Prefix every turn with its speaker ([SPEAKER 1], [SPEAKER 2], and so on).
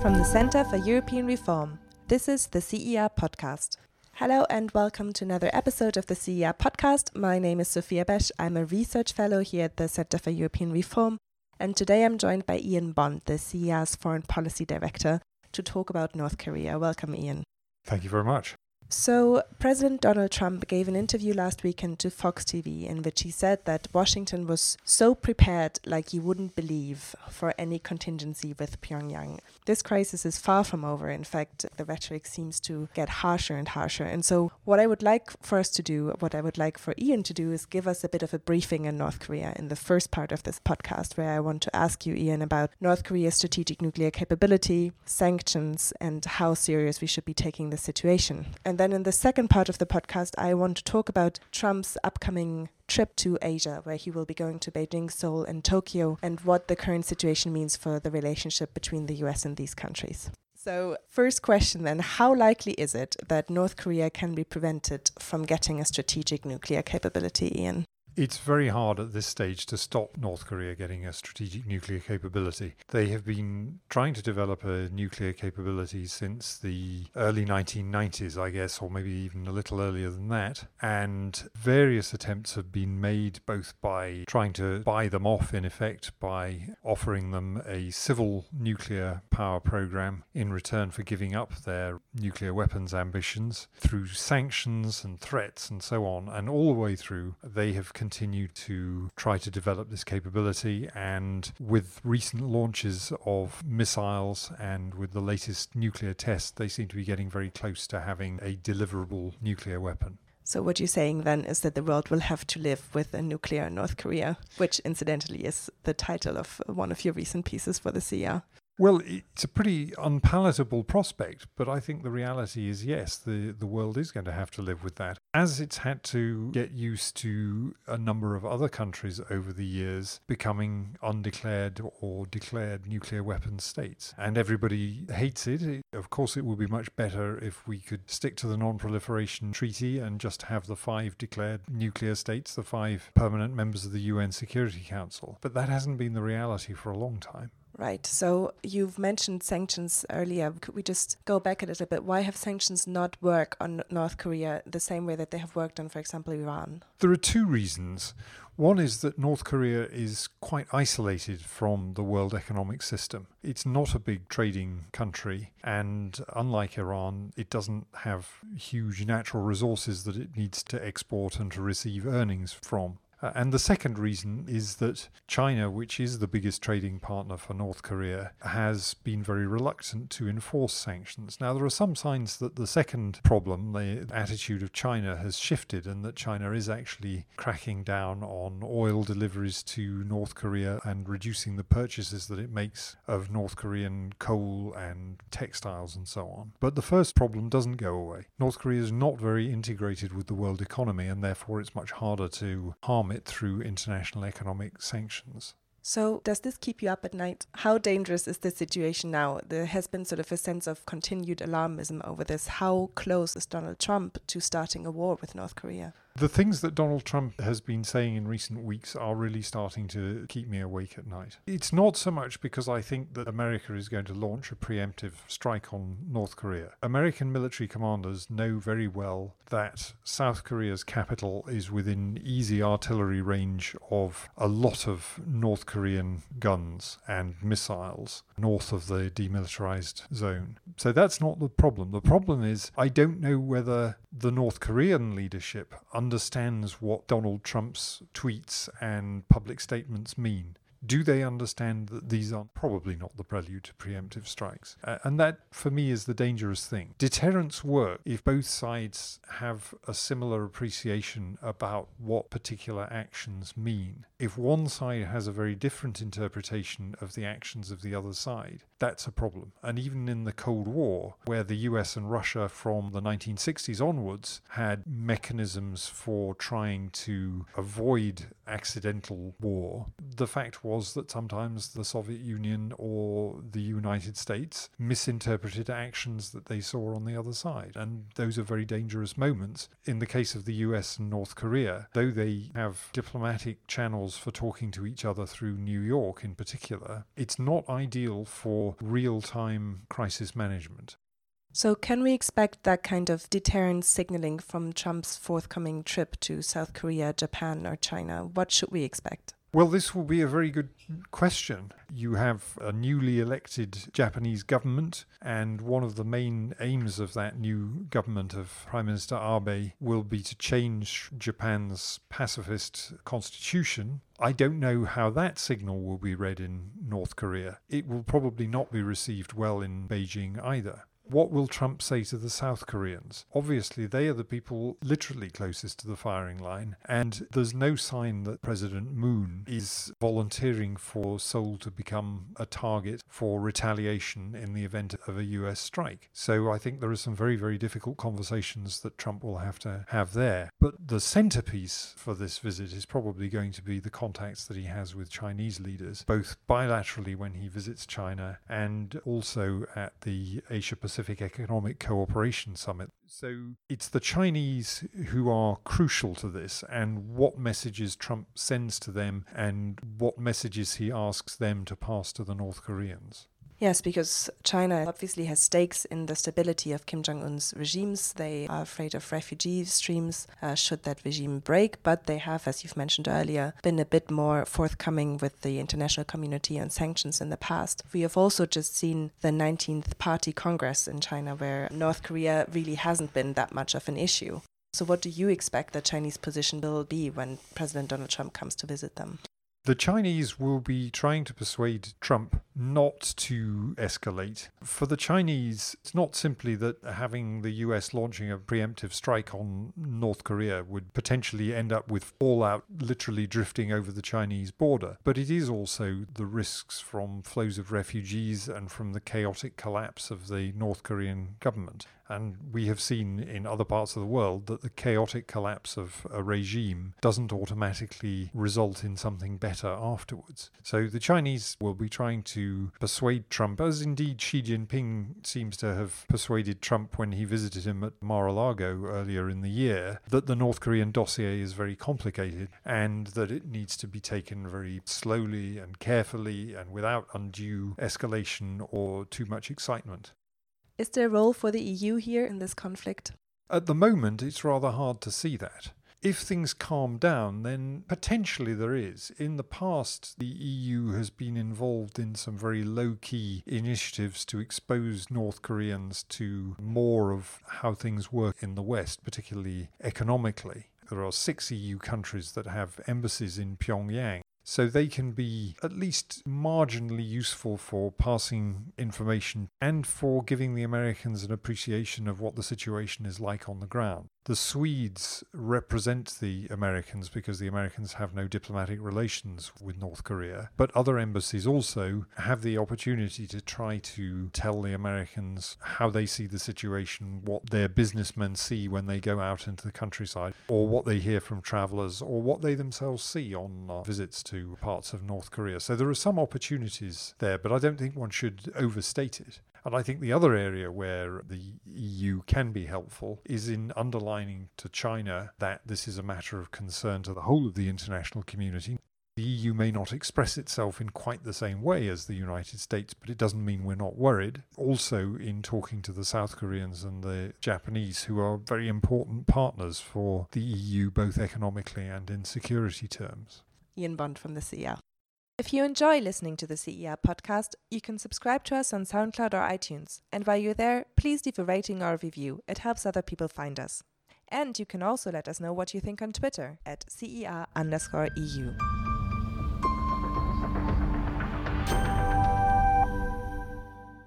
[SPEAKER 1] From the Center for European Reform, this is the CER podcast. Hello and welcome to another episode of the CER podcast. My name is Sophia Besch. I'm a research fellow here at the Center for European Reform, and today I'm joined by Ian Bond, the CER's Foreign Policy Director, to talk about North Korea. Welcome, Ian.
[SPEAKER 2] Thank you very much.
[SPEAKER 1] So, President Donald Trump gave an interview last weekend to Fox TV in which he said that Washington was so prepared, like you wouldn't believe, for any contingency with Pyongyang. This crisis is far from over. In fact, the rhetoric seems to get harsher and harsher. And so, what I would like for us to do, what I would like for Ian to do, is give us a bit of a briefing on North Korea in the first part of this podcast, where I want to ask you, Ian, about North Korea's strategic nuclear capability, sanctions, and how serious we should be taking the situation. And then in the second part of the podcast, I want to talk about Trump's upcoming trip to Asia, where he will be going to Beijing, Seoul, and Tokyo, and what the current situation means for the relationship between the US and these countries. So, first question then How likely is it that North Korea can be prevented from getting a strategic nuclear capability, Ian?
[SPEAKER 2] It's very hard at this stage to stop North Korea getting a strategic nuclear capability. They have been trying to develop a nuclear capability since the early 1990s, I guess, or maybe even a little earlier than that. And various attempts have been made both by trying to buy them off, in effect, by offering them a civil nuclear power program in return for giving up their nuclear weapons ambitions, through sanctions and threats and so on. And all the way through, they have continue to try to develop this capability. And with recent launches of missiles and with the latest nuclear tests, they seem to be getting very close to having a deliverable nuclear weapon.
[SPEAKER 1] So, what you're saying then is that the world will have to live with a nuclear North Korea, which incidentally is the title of one of your recent pieces for the CER.
[SPEAKER 2] Well, it's a pretty unpalatable prospect, but I think the reality is yes, the, the world is going to have to live with that. As it's had to get used to a number of other countries over the years becoming undeclared or declared nuclear weapons states. And everybody hates it. Of course, it would be much better if we could stick to the Non Proliferation Treaty and just have the five declared nuclear states, the five permanent members of the UN Security Council. But that hasn't been the reality for a long time.
[SPEAKER 1] Right. So you've mentioned sanctions earlier. Could we just go back a little bit? Why have sanctions not worked on North Korea the same way that they have worked on, for example, Iran?
[SPEAKER 2] There are two reasons. One is that North Korea is quite isolated from the world economic system. It's not a big trading country, and unlike Iran, it doesn't have huge natural resources that it needs to export and to receive earnings from. Uh, and the second reason is that China, which is the biggest trading partner for North Korea, has been very reluctant to enforce sanctions. Now, there are some signs that the second problem, the attitude of China, has shifted and that China is actually cracking down on oil deliveries to North Korea and reducing the purchases that it makes of North Korean coal and textiles and so on. But the first problem doesn't go away. North Korea is not very integrated with the world economy, and therefore it's much harder to harm it through international economic sanctions.
[SPEAKER 1] So, does this keep you up at night? How dangerous is the situation now? There has been sort of a sense of continued alarmism over this. How close is Donald Trump to starting a war with North Korea?
[SPEAKER 2] The things that Donald Trump has been saying in recent weeks are really starting to keep me awake at night. It's not so much because I think that America is going to launch a preemptive strike on North Korea. American military commanders know very well that South Korea's capital is within easy artillery range of a lot of North Korean guns and missiles north of the demilitarized zone. So that's not the problem. The problem is I don't know whether the North Korean leadership understands what Donald Trump's tweets and public statements mean. Do they understand that these are probably not the prelude to preemptive strikes? Uh, and that, for me, is the dangerous thing. Deterrence work if both sides have a similar appreciation about what particular actions mean. If one side has a very different interpretation of the actions of the other side, that's a problem. And even in the Cold War, where the US and Russia from the 1960s onwards had mechanisms for trying to avoid accidental war, the fact was that sometimes the Soviet Union or the United States misinterpreted actions that they saw on the other side. And those are very dangerous moments. In the case of the US and North Korea, though they have diplomatic channels for talking to each other through New York in particular, it's not ideal for real time crisis management.
[SPEAKER 1] So, can we expect that kind of deterrent signaling from Trump's forthcoming trip to South Korea, Japan, or China? What should we expect?
[SPEAKER 2] Well, this will be a very good question. You have a newly elected Japanese government, and one of the main aims of that new government of Prime Minister Abe will be to change Japan's pacifist constitution. I don't know how that signal will be read in North Korea. It will probably not be received well in Beijing either. What will Trump say to the South Koreans? Obviously, they are the people literally closest to the firing line, and there's no sign that President Moon is volunteering for Seoul to become a target for retaliation in the event of a US strike. So I think there are some very, very difficult conversations that Trump will have to have there. But the centerpiece for this visit is probably going to be the contacts that he has with Chinese leaders, both bilaterally when he visits China and also at the Asia Pacific Pacific Economic Cooperation Summit. So it's the Chinese who are crucial to this, and what messages Trump sends to them, and what messages he asks them to pass to the North Koreans.
[SPEAKER 1] Yes, because China obviously has stakes in the stability of Kim Jong un's regimes. They are afraid of refugee streams uh, should that regime break, but they have, as you've mentioned earlier, been a bit more forthcoming with the international community on sanctions in the past. We have also just seen the 19th Party Congress in China, where North Korea really hasn't been that much of an issue. So, what do you expect the Chinese position will be when President Donald Trump comes to visit them?
[SPEAKER 2] The Chinese will be trying to persuade Trump not to escalate. For the Chinese, it's not simply that having the US launching a preemptive strike on North Korea would potentially end up with fallout literally drifting over the Chinese border, but it is also the risks from flows of refugees and from the chaotic collapse of the North Korean government. And we have seen in other parts of the world that the chaotic collapse of a regime doesn't automatically result in something better afterwards. So the Chinese will be trying to persuade Trump, as indeed Xi Jinping seems to have persuaded Trump when he visited him at Mar a Lago earlier in the year, that the North Korean dossier is very complicated and that it needs to be taken very slowly and carefully and without undue escalation or too much excitement.
[SPEAKER 1] Is there a role for the EU here in this conflict?
[SPEAKER 2] At the moment, it's rather hard to see that. If things calm down, then potentially there is. In the past, the EU has been involved in some very low key initiatives to expose North Koreans to more of how things work in the West, particularly economically. There are six EU countries that have embassies in Pyongyang. So they can be at least marginally useful for passing information and for giving the Americans an appreciation of what the situation is like on the ground. The Swedes represent the Americans because the Americans have no diplomatic relations with North Korea. But other embassies also have the opportunity to try to tell the Americans how they see the situation, what their businessmen see when they go out into the countryside, or what they hear from travelers, or what they themselves see on uh, visits to parts of North Korea. So there are some opportunities there, but I don't think one should overstate it. And I think the other area where the EU can be helpful is in underlining to China that this is a matter of concern to the whole of the international community. The EU may not express itself in quite the same way as the United States, but it doesn't mean we're not worried. Also, in talking to the South Koreans and the Japanese, who are very important partners for the EU, both economically and in security terms.
[SPEAKER 1] Ian Bond from the CER. If you enjoy listening to the CER podcast, you can subscribe to us on SoundCloud or iTunes. And while you're there, please leave a rating or a review. It helps other people find us. And you can also let us know what you think on Twitter at CER underscore EU.